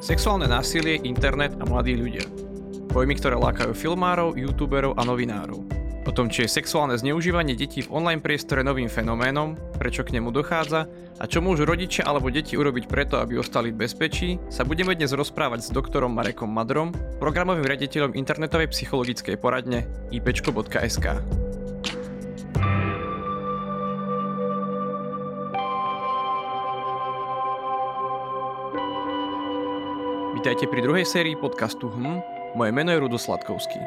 Sexuálne násilie, internet a mladí ľudia. Pojmy, ktoré lákajú filmárov, youtuberov a novinárov. O tom, či je sexuálne zneužívanie detí v online priestore novým fenoménom, prečo k nemu dochádza a čo môžu rodičia alebo deti urobiť preto, aby ostali v bezpečí, sa budeme dnes rozprávať s doktorom Marekom Madrom, programovým riaditeľom internetovej psychologickej poradne ipčko.sk. Vítajte pri druhej sérii podcastu HM. Moje meno je Rudo Sladkovský.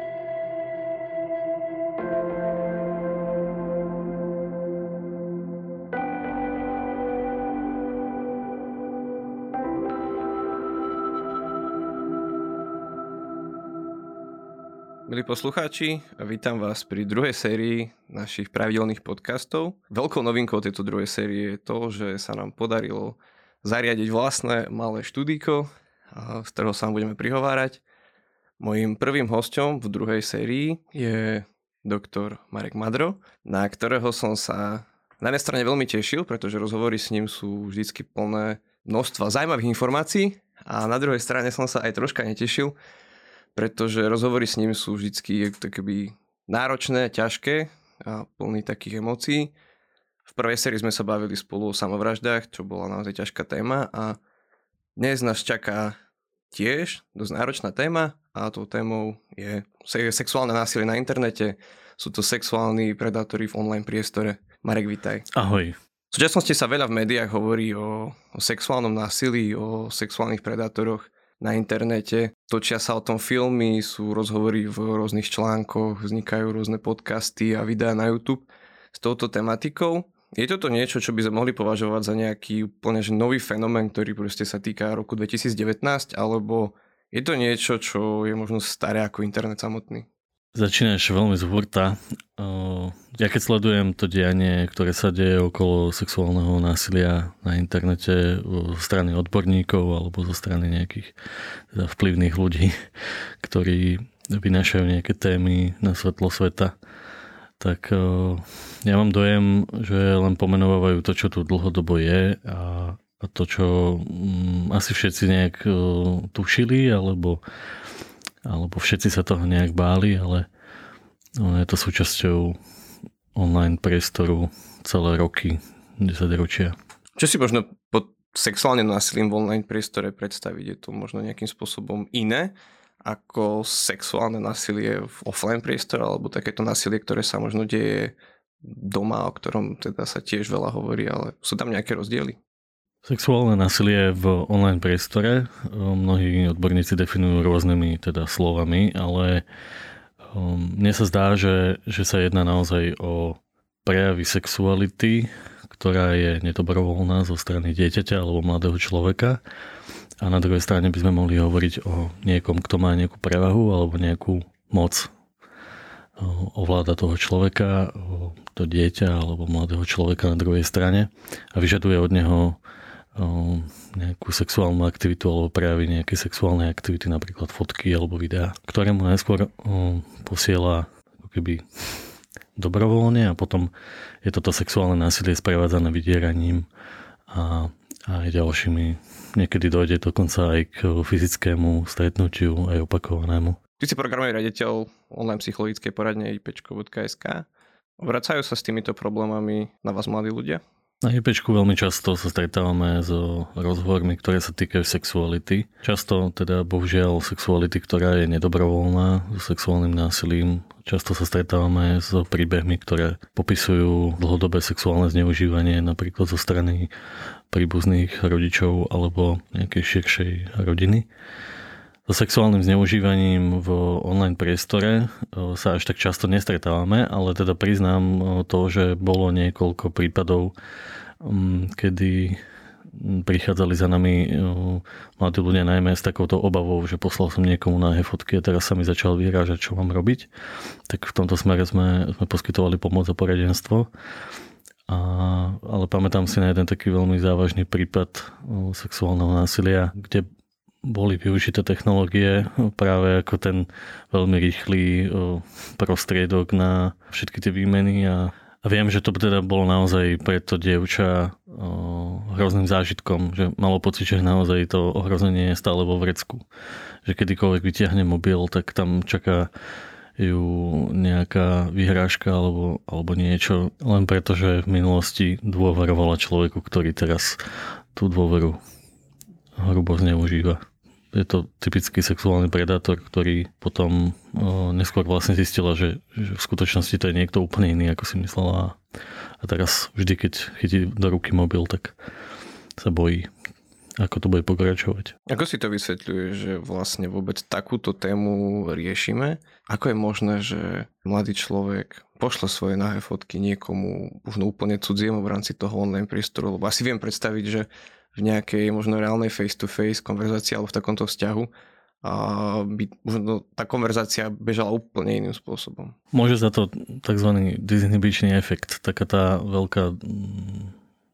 Milí poslucháči, vítam vás pri druhej sérii našich pravidelných podcastov. Veľkou novinkou tejto druhej série je to, že sa nám podarilo zariadiť vlastné malé štúdíko, z ktorého sa budeme prihovárať. Mojím prvým hostom v druhej sérii je doktor Marek Madro, na ktorého som sa na jednej strane veľmi tešil, pretože rozhovory s ním sú vždy plné množstva zaujímavých informácií a na druhej strane som sa aj troška netešil, pretože rozhovory s ním sú vždy keby náročné, ťažké a plný takých emócií. V prvej sérii sme sa bavili spolu o samovraždách, čo bola naozaj ťažká téma a dnes nás čaká tiež dosť náročná téma a tou témou je sexuálne násilie na internete. Sú to sexuálni predátori v online priestore. Marek, vítaj. Ahoj. V súčasnosti sa veľa v médiách hovorí o, o sexuálnom násilí, o sexuálnych predátoroch na internete. Točia sa o tom filmy, sú rozhovory v rôznych článkoch, vznikajú rôzne podcasty a videá na YouTube s touto tematikou. Je toto niečo, čo by sme mohli považovať za nejaký úplne že nový fenomén, ktorý proste sa týka roku 2019, alebo je to niečo, čo je možno staré ako internet samotný? Začínaš veľmi z hurta. Ja keď sledujem to dianie, ktoré sa deje okolo sexuálneho násilia na internete zo strany odborníkov alebo zo strany nejakých teda vplyvných ľudí, ktorí vynášajú nejaké témy na svetlo sveta, tak ja mám dojem, že len pomenovávajú to, čo tu dlhodobo je a, to, čo um, asi všetci nejak uh, tušili, alebo, alebo všetci sa toho nejak báli, ale je to súčasťou online priestoru celé roky, 10 ročia. Čo si možno pod sexuálnym násilím v online priestore predstaviť? Je to možno nejakým spôsobom iné? Ako sexuálne násilie v offline priestore alebo takéto násilie, ktoré sa možno deje doma, o ktorom teda sa tiež veľa hovorí, ale sú tam nejaké rozdiely? Sexuálne násilie v online priestore mnohí odborníci definujú rôznymi teda slovami, ale um, mne sa zdá, že, že sa jedná naozaj o prejavy sexuality, ktorá je nedobrovoľná zo strany dieťaťa alebo mladého človeka a na druhej strane by sme mohli hovoriť o niekom, kto má nejakú prevahu alebo nejakú moc. Ovláda toho človeka, to dieťa alebo mladého človeka na druhej strane a vyžaduje od neho nejakú sexuálnu aktivitu alebo prejaví nejaké sexuálne aktivity, napríklad fotky alebo videá, ktoré mu najskôr posiela ako keby dobrovoľne a potom je toto sexuálne násilie sprevádzané vydieraním a aj ďalšími Niekedy dojde dokonca aj k fyzickému stretnutiu, aj opakovanému. Ty si programový raditeľ online psychologickej poradne ipečko.sk. Vracajú sa s týmito problémami na vás mladí ľudia? Na IPčku veľmi často sa stretávame so rozhovormi, ktoré sa týkajú sexuality. Často teda bohužiaľ sexuality, ktorá je nedobrovoľná, so sexuálnym násilím. Často sa stretávame s príbehmi, ktoré popisujú dlhodobé sexuálne zneužívanie napríklad zo strany príbuzných rodičov alebo nejakej širšej rodiny. So sexuálnym zneužívaním v online priestore e, sa až tak často nestretávame, ale teda priznám e, to, že bolo niekoľko prípadov, kedy prichádzali za nami e, mladí ľudia najmä s takouto obavou, že poslal som niekomu náhe fotky a teraz sa mi začal vyrážať, čo mám robiť. Tak v tomto smere sme, sme poskytovali pomoc a poradenstvo. A, ale pamätám si na jeden taký veľmi závažný prípad sexuálneho násilia, kde boli využité technológie práve ako ten veľmi rýchly prostriedok na všetky tie výmeny a, A viem, že to teda bolo naozaj pre to dievča hrozným zážitkom, že malo pocit, že naozaj to ohrozenie je stále vo vrecku. Že kedykoľvek vytiahne mobil, tak tam čaká ju nejaká vyhrážka alebo, alebo niečo, len preto, že v minulosti dôverovala človeku, ktorý teraz tú dôveru hrubo zneužíva je to typický sexuálny predátor, ktorý potom o, neskôr vlastne zistila, že, že v skutočnosti to je niekto úplne iný, ako si myslela. A teraz vždy, keď chytí do ruky mobil, tak sa bojí, ako to bude pokračovať. Ako si to vysvetľuje, že vlastne vôbec takúto tému riešime? Ako je možné, že mladý človek pošle svoje nahé fotky niekomu, možno úplne cudziemu v rámci toho online priestoru? Lebo asi viem predstaviť, že v nejakej možno reálnej face-to-face konverzácii alebo v takomto vzťahu a by možno tá konverzácia bežala úplne iným spôsobom. Môže za to tzv. disinhibičný efekt, taká tá veľká mm,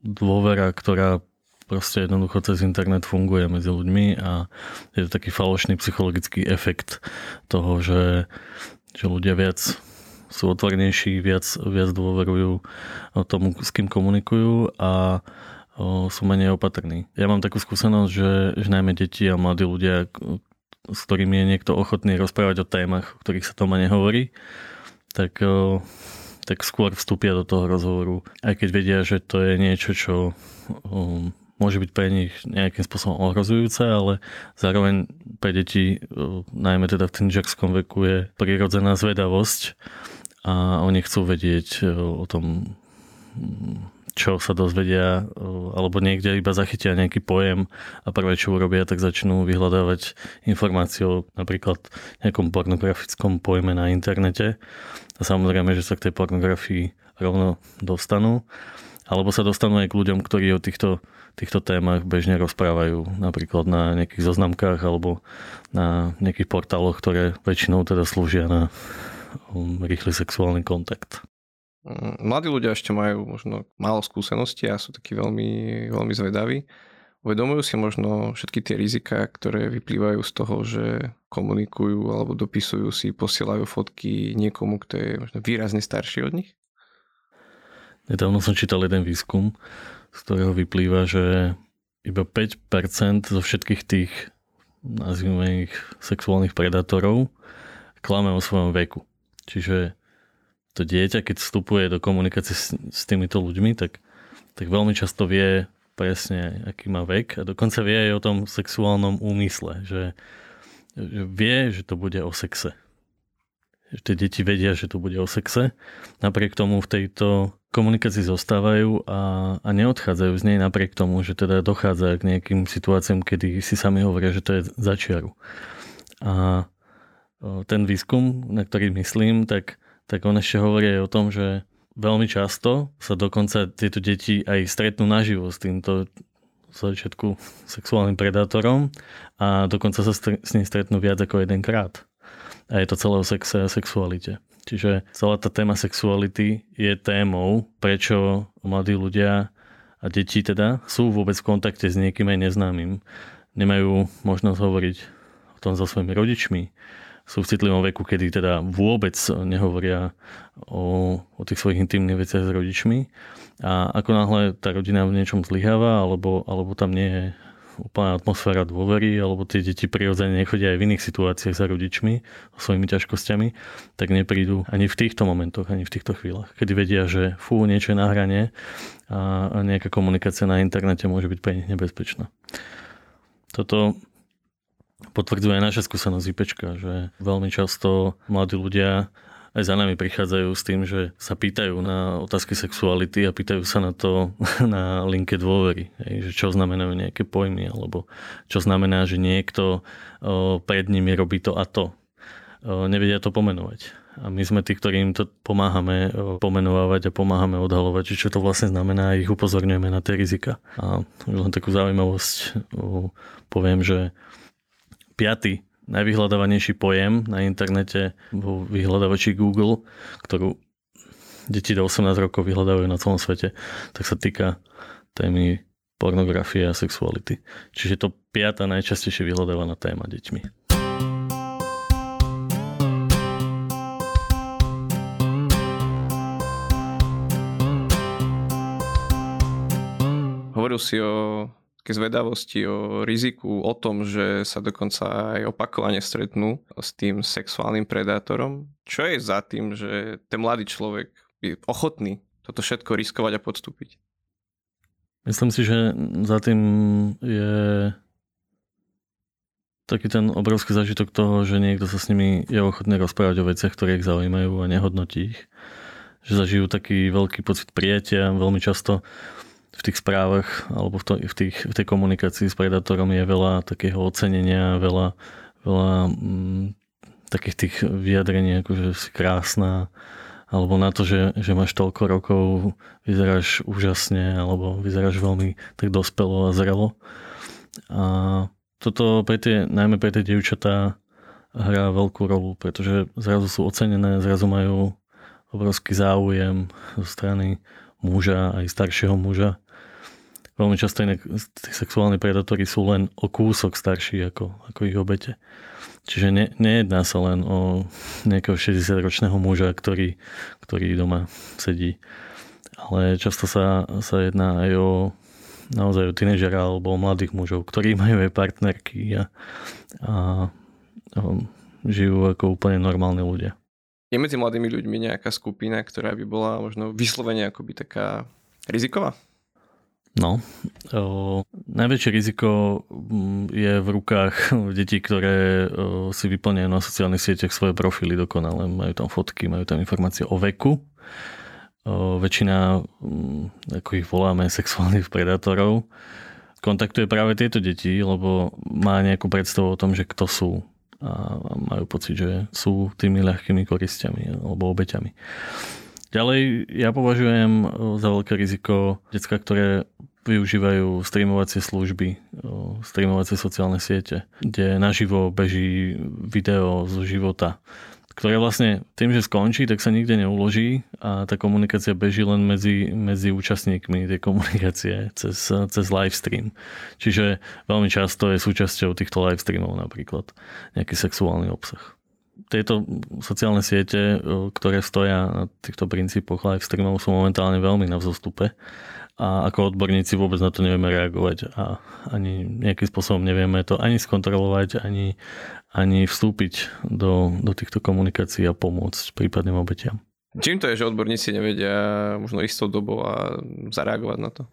dôvera, ktorá proste jednoducho cez internet funguje medzi ľuďmi a je to taký falošný psychologický efekt toho, že, že ľudia viac sú otvornejší, viac, viac dôverujú tomu, s kým komunikujú a sú menej opatrní. Ja mám takú skúsenosť, že, že najmä deti a mladí ľudia, s ktorými je niekto ochotný rozprávať o témach, o ktorých sa doma nehovorí, tak, tak skôr vstúpia do toho rozhovoru, aj keď vedia, že to je niečo, čo môže byť pre nich nejakým spôsobom ohrozujúce, ale zároveň pre deti, najmä teda v tínžerskom veku, je prirodzená zvedavosť a oni chcú vedieť o tom čo sa dozvedia, alebo niekde iba zachytia nejaký pojem a prvé, čo urobia, tak začnú vyhľadávať informácie o napríklad nejakom pornografickom pojme na internete. A samozrejme, že sa k tej pornografii rovno dostanú. Alebo sa dostanú aj k ľuďom, ktorí o týchto, týchto témach bežne rozprávajú, napríklad na nejakých zoznamkách alebo na nejakých portáloch, ktoré väčšinou teda slúžia na um, rýchly sexuálny kontakt. Mm, mladí ľudia ešte majú možno málo skúseností a sú takí veľmi, veľmi zvedaví. Uvedomujú si možno všetky tie rizika, ktoré vyplývajú z toho, že komunikujú alebo dopisujú si, posielajú fotky niekomu, kto je možno výrazne starší od nich? Nedávno som čítal jeden výskum, z ktorého vyplýva, že iba 5% zo všetkých tých nazvime ich sexuálnych predátorov klame o svojom veku. Čiže to dieťa, keď vstupuje do komunikácie s, s týmito ľuďmi, tak, tak veľmi často vie presne, aký má vek a dokonca vie aj o tom sexuálnom úmysle, že, že vie, že to bude o sexe. Že tie deti vedia, že to bude o sexe. Napriek tomu v tejto komunikácii zostávajú a, a neodchádzajú z nej napriek tomu, že teda dochádza k nejakým situáciám, kedy si sami hovoria, že to je začiaru. A ten výskum, na ktorý myslím, tak tak on ešte hovorí aj o tom, že veľmi často sa dokonca tieto deti aj stretnú naživo s týmto začiatku sexuálnym predátorom a dokonca sa s ním stretnú viac ako jedenkrát. A je to celé o sexe a sexualite. Čiže celá tá téma sexuality je témou, prečo mladí ľudia a deti teda sú vôbec v kontakte s niekým aj neznámym. Nemajú možnosť hovoriť o tom so svojimi rodičmi, sú v citlivom veku, kedy teda vôbec nehovoria o, o tých svojich intimných veciach s rodičmi. A ako náhle tá rodina v niečom zlyháva, alebo, alebo tam nie je úplná atmosféra dôvery, alebo tie deti prirodzene nechodia aj v iných situáciách za rodičmi so svojimi ťažkosťami, tak neprídu ani v týchto momentoch, ani v týchto chvíľach, kedy vedia, že fú, niečo je na hrane a, nejaká komunikácia na internete môže byť pre nich nebezpečná. Toto potvrdzuje naša skúsenosť IPčka, že veľmi často mladí ľudia aj za nami prichádzajú s tým, že sa pýtajú na otázky sexuality a pýtajú sa na to na linke dôvery. Že čo znamenajú nejaké pojmy, alebo čo znamená, že niekto pred nimi robí to a to. Nevedia to pomenovať. A my sme tí, ktorí im to pomáhame pomenovať a pomáhame odhalovať, čo to vlastne znamená a ich upozorňujeme na tie rizika. A len takú zaujímavosť poviem, že piaty najvyhľadávanejší pojem na internete vo vyhľadávači Google, ktorú deti do 18 rokov vyhľadávajú na celom svete, tak sa týka témy pornografie a sexuality. Čiže to piata najčastejšie vyhľadávaná téma deťmi. Hovoril si o také zvedavosti, o riziku, o tom, že sa dokonca aj opakovane stretnú s tým sexuálnym predátorom. Čo je za tým, že ten mladý človek je ochotný toto všetko riskovať a podstúpiť? Myslím si, že za tým je taký ten obrovský zažitok toho, že niekto sa s nimi je ochotný rozprávať o veciach, ktoré ich zaujímajú a nehodnotí ich. Že zažijú taký veľký pocit prijatia. Veľmi často v tých správach alebo v, to, v, tých, v tej komunikácii s predátorom je veľa takého ocenenia, veľa, veľa mm, takých tých vyjadrení, ako že si krásna, alebo na to, že, že máš toľko rokov, vyzeráš úžasne, alebo vyzeráš veľmi tak dospelo a zrelo. A toto pre tie, najmä pre tie dievčatá hrá veľkú rolu, pretože zrazu sú ocenené, zrazu majú obrovský záujem zo strany muža, aj staršieho muža. Veľmi často inak tí sexuálni predátori sú len o kúsok starší ako, ako ich obete. Čiže ne, nejedná sa len o nejakého 60-ročného muža, ktorý, ktorý doma sedí. Ale často sa, sa jedná aj o naozaj o tínežera alebo o mladých mužov, ktorí majú aj partnerky a, a, a žijú ako úplne normálni ľudia. Je medzi mladými ľuďmi nejaká skupina, ktorá by bola možno vyslovene akoby taká riziková? No, o, najväčšie riziko mm, je v rukách detí, ktoré o, si vyplňajú na sociálnych sieťach svoje profily dokonale. Majú tam fotky, majú tam informácie o veku väčšina, mm, ako ich voláme, sexuálnych predátorov, kontaktuje práve tieto deti, lebo má nejakú predstavu o tom, že kto sú a majú pocit, že sú tými ľahkými koristiami alebo obeťami. Ďalej ja považujem za veľké riziko decka, ktoré využívajú streamovacie služby, streamovacie sociálne siete, kde naživo beží video zo života ktoré vlastne tým, že skončí, tak sa nikde neuloží a tá komunikácia beží len medzi, medzi účastníkmi tej komunikácie cez, cez live stream. Čiže veľmi často je súčasťou týchto live streamov napríklad nejaký sexuálny obsah. Tieto sociálne siete, ktoré stoja na týchto princípoch live streamov sú momentálne veľmi na vzostupe a ako odborníci vôbec na to nevieme reagovať a ani nejakým spôsobom nevieme to ani skontrolovať, ani, ani vstúpiť do, do týchto komunikácií a pomôcť prípadným obetiam. Čím to je, že odborníci nevedia možno istou dobou a zareagovať na to?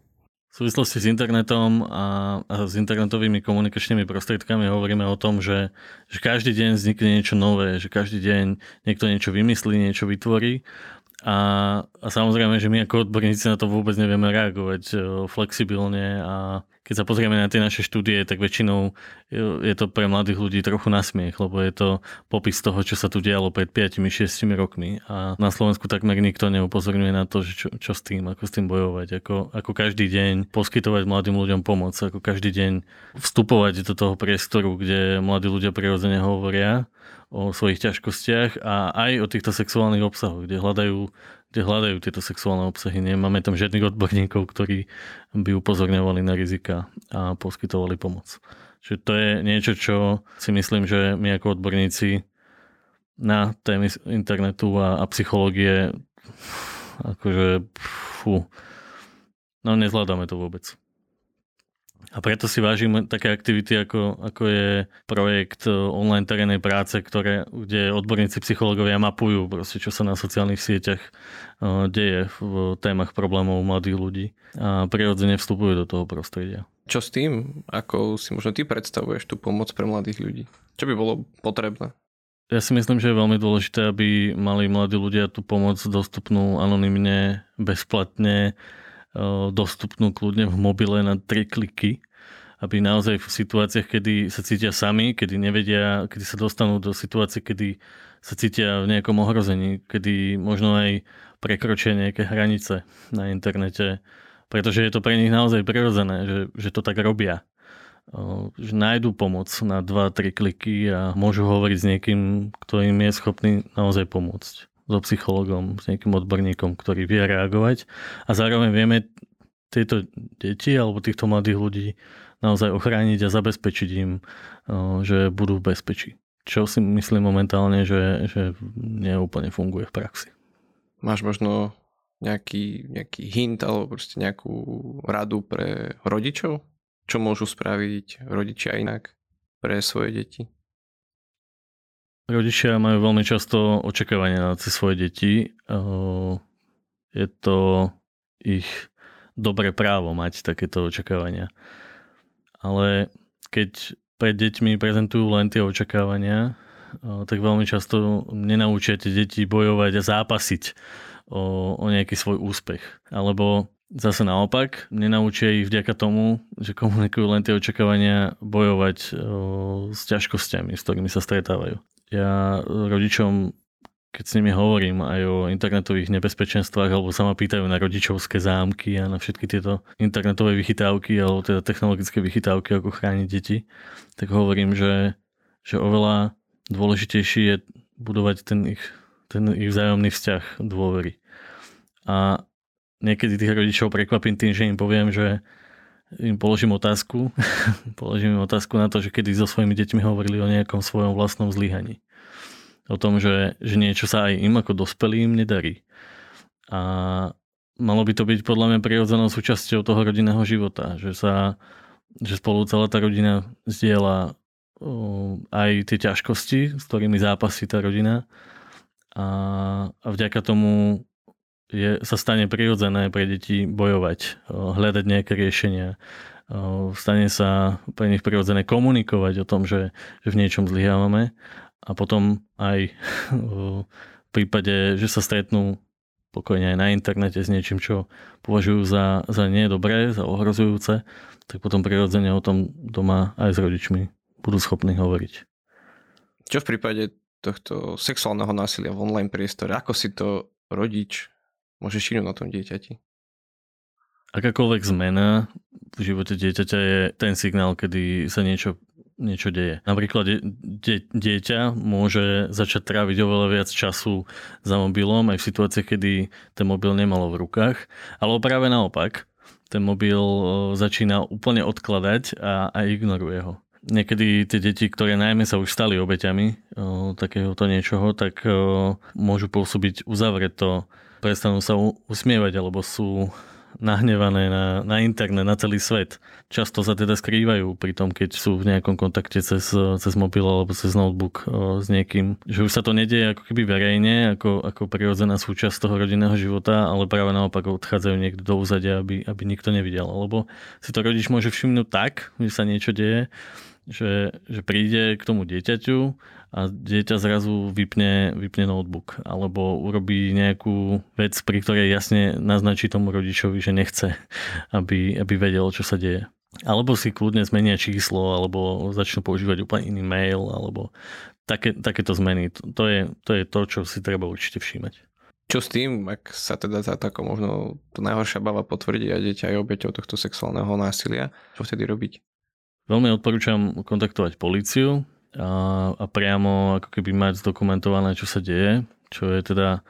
V súvislosti s internetom a, a s internetovými komunikačnými prostriedkami hovoríme o tom, že, že každý deň vznikne niečo nové, že každý deň niekto niečo vymyslí, niečo vytvorí a, a samozrejme, že my ako odborníci na to vôbec nevieme reagovať e, flexibilne a keď sa pozrieme na tie naše štúdie, tak väčšinou je to pre mladých ľudí trochu nasmiech, lebo je to popis toho, čo sa tu dialo pred 5-6 rokmi. A na Slovensku takmer nikto neupozorňuje na to, že čo, čo s tým, ako s tým bojovať, ako, ako každý deň poskytovať mladým ľuďom pomoc, ako každý deň vstupovať do toho priestoru, kde mladí ľudia prirodzene hovoria o svojich ťažkostiach a aj o týchto sexuálnych obsahoch, kde hľadajú, kde hľadajú tieto sexuálne obsahy. Nemáme tam žiadnych odborníkov, ktorí by upozorňovali na rizika a poskytovali pomoc. Čiže to je niečo, čo si myslím, že my ako odborníci na témy internetu a, a psychológie akože fú, no nezvládame to vôbec. A preto si vážim také aktivity, ako, ako je projekt e, online terénnej práce, ktoré, kde odborníci psychológovia mapujú, proste, čo sa na sociálnych sieťach uh, deje v témach problémov mladých ľudí a prirodzene vstupujú do toho prostredia. Čo s tým? Ako si možno ty predstavuješ tú pomoc pre mladých ľudí? Čo by bolo potrebné? Ja si myslím, že je veľmi dôležité, aby mali mladí ľudia tú pomoc dostupnú anonymne, bezplatne, dostupnú kľudne v mobile na tri kliky, aby naozaj v situáciách, kedy sa cítia sami, kedy nevedia, kedy sa dostanú do situácie, kedy sa cítia v nejakom ohrození, kedy možno aj prekročia nejaké hranice na internete, pretože je to pre nich naozaj prirodzené, že, že to tak robia. Že nájdú pomoc na 2-3 kliky a môžu hovoriť s niekým, kto im je schopný naozaj pomôcť so psychologom, s nejakým odborníkom, ktorý vie reagovať a zároveň vieme tieto deti alebo týchto mladých ľudí naozaj ochrániť a zabezpečiť im, že budú v bezpečí. Čo si myslím momentálne, že, že neúplne funguje v praxi. Máš možno nejaký, nejaký hint alebo proste nejakú radu pre rodičov? Čo môžu spraviť rodičia inak pre svoje deti? Rodičia majú veľmi často očakávania na svoje deti. Je to ich dobré právo mať takéto očakávania. Ale keď pred deťmi prezentujú len tie očakávania, tak veľmi často nenaučiate deti bojovať a zápasiť o, o nejaký svoj úspech. Alebo zase naopak, nenaučia ich vďaka tomu, že komunikujú len tie očakávania bojovať o, s ťažkosťami, s ktorými sa stretávajú. Ja rodičom, keď s nimi hovorím aj o internetových nebezpečenstvách, alebo sa ma pýtajú na rodičovské zámky a na všetky tieto internetové vychytávky, alebo teda technologické vychytávky, ako chrániť deti, tak hovorím, že, že oveľa dôležitejší je budovať ten ich, ten ich vzájomný vzťah dôvery. A niekedy tých rodičov prekvapím tým, že im poviem, že im položím otázku, položím im otázku na to, že kedy so svojimi deťmi hovorili o nejakom svojom vlastnom zlyhaní. O tom, že, že niečo sa aj im ako dospelým nedarí. A malo by to byť podľa mňa prirodzenou súčasťou toho rodinného života, že sa že spolu celá tá rodina zdieľa aj tie ťažkosti, s ktorými zápasí tá rodina a, a vďaka tomu je, sa stane prirodzené pre deti bojovať, hľadať nejaké riešenia. Stane sa pre nich prirodzené komunikovať o tom, že, že v niečom zlyhávame a potom aj v prípade, že sa stretnú pokojne aj na internete s niečím, čo považujú za, za nie dobré, za ohrozujúce, tak potom prirodzene o tom doma aj s rodičmi budú schopní hovoriť. Čo v prípade tohto sexuálneho násilia v online priestore? Ako si to rodič môže všimnúť na tom dieťati. Akákoľvek zmena v živote dieťaťa je ten signál, kedy sa niečo, niečo deje. Napríklad die, dieťa môže začať tráviť oveľa viac času za mobilom aj v situácii, kedy ten mobil nemalo v rukách, alebo práve naopak, ten mobil začína úplne odkladať a, a ignoruje ho niekedy tie deti, ktoré najmä sa už stali obeťami o, takéhoto niečoho, tak o, môžu pôsobiť uzavreto prestanú sa usmievať alebo sú nahnevané na, na internet, na celý svet. Často sa teda skrývajú pri tom, keď sú v nejakom kontakte cez, cez mobil alebo cez notebook o, s niekým. Že už sa to nedieje ako keby verejne, ako, ako prirodzená súčasť toho rodinného života, ale práve naopak odchádzajú niekto do úzadia, aby, aby nikto nevidel. Lebo si to rodič môže všimnúť tak, že sa niečo deje, že, že príde k tomu dieťaťu a dieťa zrazu vypne, vypne notebook alebo urobí nejakú vec, pri ktorej jasne naznačí tomu rodičovi, že nechce, aby, aby vedel, čo sa deje. Alebo si kľudne zmenia číslo, alebo začnú používať úplne iný mail, alebo také, takéto zmeny. To je, to je to, čo si treba určite všímať. Čo s tým, ak sa teda za tako možno to najhoršia bava potvrdí a dieťa je obeťou tohto sexuálneho násilia, čo vtedy robiť? Veľmi odporúčam kontaktovať políciu, a, a priamo ako keby mať zdokumentované, čo sa deje, čo je teda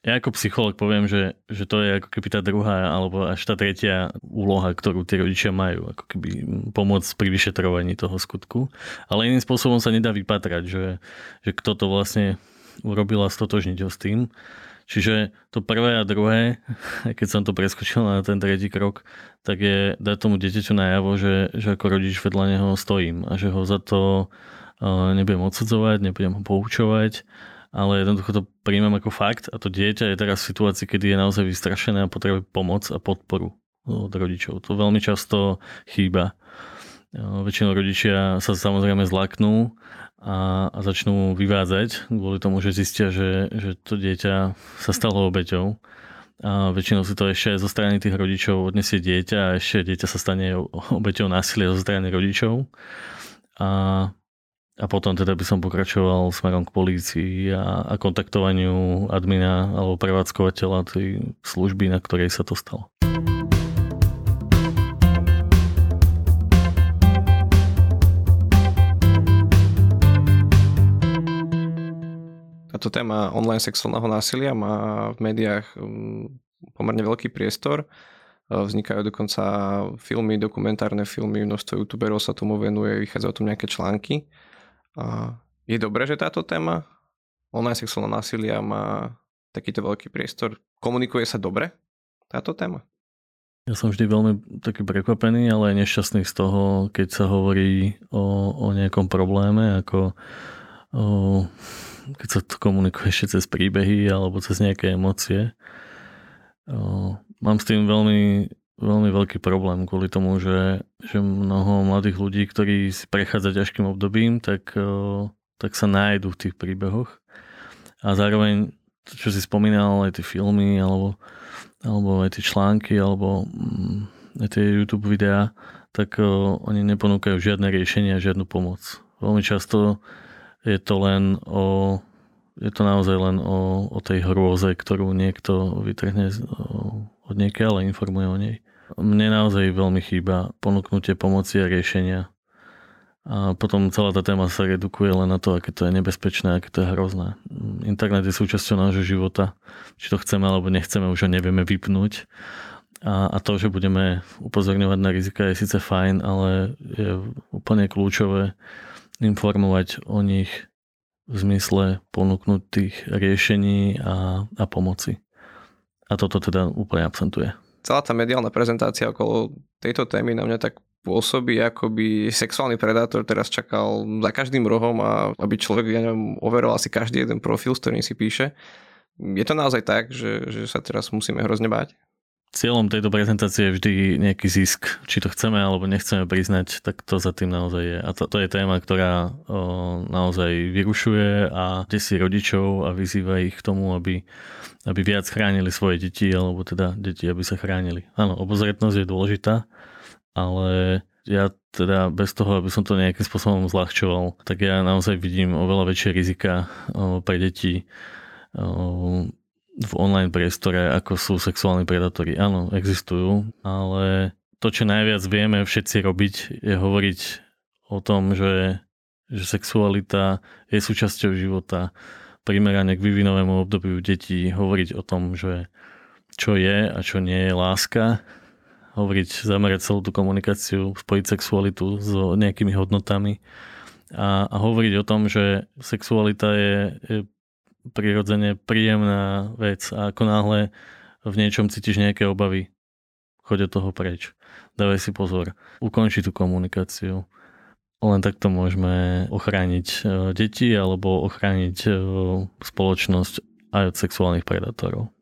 ja ako psycholog poviem, že, že to je ako keby tá druhá alebo až tá tretia úloha, ktorú tí rodičia majú, ako keby pomôcť pri vyšetrovaní toho skutku. Ale iným spôsobom sa nedá vypatrať, že, že kto to vlastne urobil a stotožniť ho s tým. Čiže to prvé a druhé, keď som to preskočil na ten tretí krok, tak je dať tomu dieťaťu najavo, že, že ako rodič vedľa neho stojím a že ho za to nebudem odsudzovať, nebudem ho poučovať, ale jednoducho to príjmem ako fakt a to dieťa je teraz v situácii, kedy je naozaj vystrašené a potrebuje pomoc a podporu od rodičov. To veľmi často chýba. Väčšinou rodičia sa samozrejme zlaknú a, a začnú vyvádzať kvôli tomu, že zistia, že, že to dieťa sa stalo obeťou. A väčšinou si to ešte zo strany tých rodičov odnesie dieťa a ešte dieťa sa stane obeťou násilia zo strany rodičov. A, a potom teda by som pokračoval smerom k polícii a, a kontaktovaniu admina alebo prevádzkovateľa tej služby, na ktorej sa to stalo. Táto téma online sexuálneho násilia má v médiách um, pomerne veľký priestor. Vznikajú dokonca filmy, dokumentárne filmy, množstvo youtuberov sa tomu venuje, vychádzajú tom nejaké články. Je dobré, že táto téma online sexuálneho násilia má takýto veľký priestor. Komunikuje sa dobre táto téma? Ja som vždy veľmi taký prekvapený, ale aj nešťastný z toho, keď sa hovorí o, o nejakom probléme, ako keď sa to komunikuje ešte cez príbehy alebo cez nejaké emócie. Mám s tým veľmi veľmi veľký problém kvôli tomu, že, že mnoho mladých ľudí, ktorí si prechádza ťažkým obdobím, tak, tak sa nájdú v tých príbehoch. A zároveň, čo si spomínal, aj tie filmy, alebo, alebo aj tie články, alebo mm, aj tie YouTube videá, tak oni neponúkajú žiadne riešenia, žiadnu pomoc. Veľmi často je to len o je to naozaj len o, o tej hrôze, ktorú niekto vytrhne od niekiaľ, ale informuje o nej. Mne naozaj veľmi chýba ponúknutie pomoci a riešenia. A potom celá tá téma sa redukuje len na to, aké to je nebezpečné, aké to je hrozné. Internet je súčasťou nášho života. Či to chceme alebo nechceme, už ho nevieme vypnúť. A, a to, že budeme upozorňovať na rizika je síce fajn, ale je úplne kľúčové informovať o nich v zmysle ponúknutých riešení a, a pomoci. A toto teda úplne absentuje celá tá mediálna prezentácia okolo tejto témy na mňa tak pôsobí, ako by sexuálny predátor teraz čakal za každým rohom a aby človek, ja neviem, overoval si každý jeden profil, s ktorým si píše. Je to naozaj tak, že, že sa teraz musíme hrozne báť? Cieľom tejto prezentácie je vždy nejaký zisk. Či to chceme alebo nechceme priznať, tak to za tým naozaj je. A to, to je téma, ktorá o, naozaj vyrušuje a desí rodičov a vyzýva ich k tomu, aby, aby viac chránili svoje deti, alebo teda deti, aby sa chránili. Áno, obozretnosť je dôležitá, ale ja teda bez toho, aby som to nejakým spôsobom zľahčoval, tak ja naozaj vidím oveľa väčšie rizika pre deti v online priestore, ako sú sexuálni predátori. Áno, existujú, ale to, čo najviac vieme všetci robiť, je hovoriť o tom, že, že sexualita je súčasťou života, primerane k vyvinovému obdobiu detí, hovoriť o tom, že čo je a čo nie je láska, hovoriť, zamerať celú tú komunikáciu, spojiť sexualitu s nejakými hodnotami. A, a hovoriť o tom, že sexualita je, je prirodzene príjemná vec a ako náhle v niečom cítiš nejaké obavy, choď od toho preč. Dávaj si pozor. Ukonči tú komunikáciu. Len takto môžeme ochrániť e, deti alebo ochrániť e, spoločnosť aj od sexuálnych predátorov.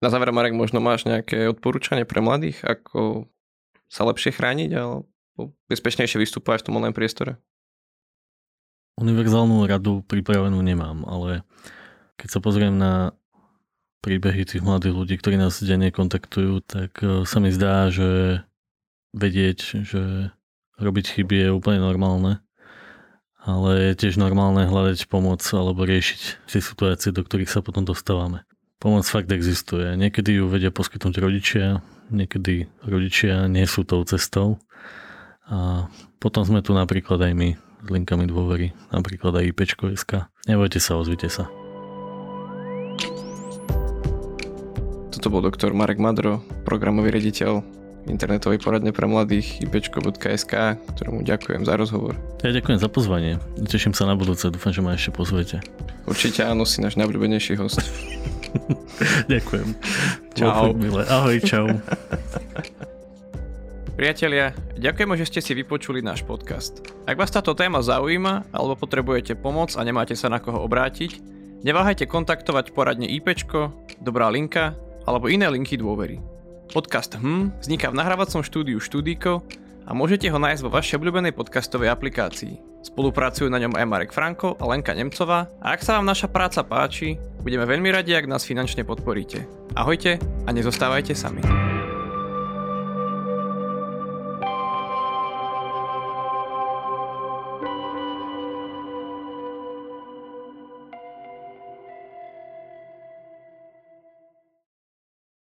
Na záver, Marek, možno máš nejaké odporúčanie pre mladých, ako sa lepšie chrániť alebo bezpečnejšie vystúpať v tom online priestore? Univerzálnu radu pripravenú nemám, ale keď sa pozriem na príbehy tých mladých ľudí, ktorí nás denne kontaktujú, tak e, sa mi zdá, že vedieť, že robiť chyby je úplne normálne, ale je tiež normálne hľadať pomoc alebo riešiť tie situácie, do ktorých sa potom dostávame. Pomoc fakt existuje. Niekedy ju vedia poskytnúť rodičia, niekedy rodičia nie sú tou cestou. A potom sme tu napríklad aj my s linkami dôvery, napríklad aj IPčko.sk. Nebojte sa, ozvite sa. Toto bol doktor Marek Madro, programový rediteľ internetovej poradne pre mladých ipečko.sk, ktorému ďakujem za rozhovor. Ja ďakujem za pozvanie. Teším sa na budúce, dúfam, že ma ešte pozvete. Určite áno, si náš najobľúbenejší host. ďakujem. Čau. Ahoj, čau. Priatelia, ďakujeme, že ste si vypočuli náš podcast. Ak vás táto téma zaujíma alebo potrebujete pomoc a nemáte sa na koho obrátiť, neváhajte kontaktovať poradne IPčko, Dobrá linka alebo iné linky dôvery. Podcast HM vzniká v nahrávacom štúdiu Štúdiko a môžete ho nájsť vo vašej obľúbenej podcastovej aplikácii. Spolupracujú na ňom aj Marek Franko a Lenka Nemcová a ak sa vám naša práca páči, budeme veľmi radi, ak nás finančne podporíte. Ahojte a nezostávajte sami.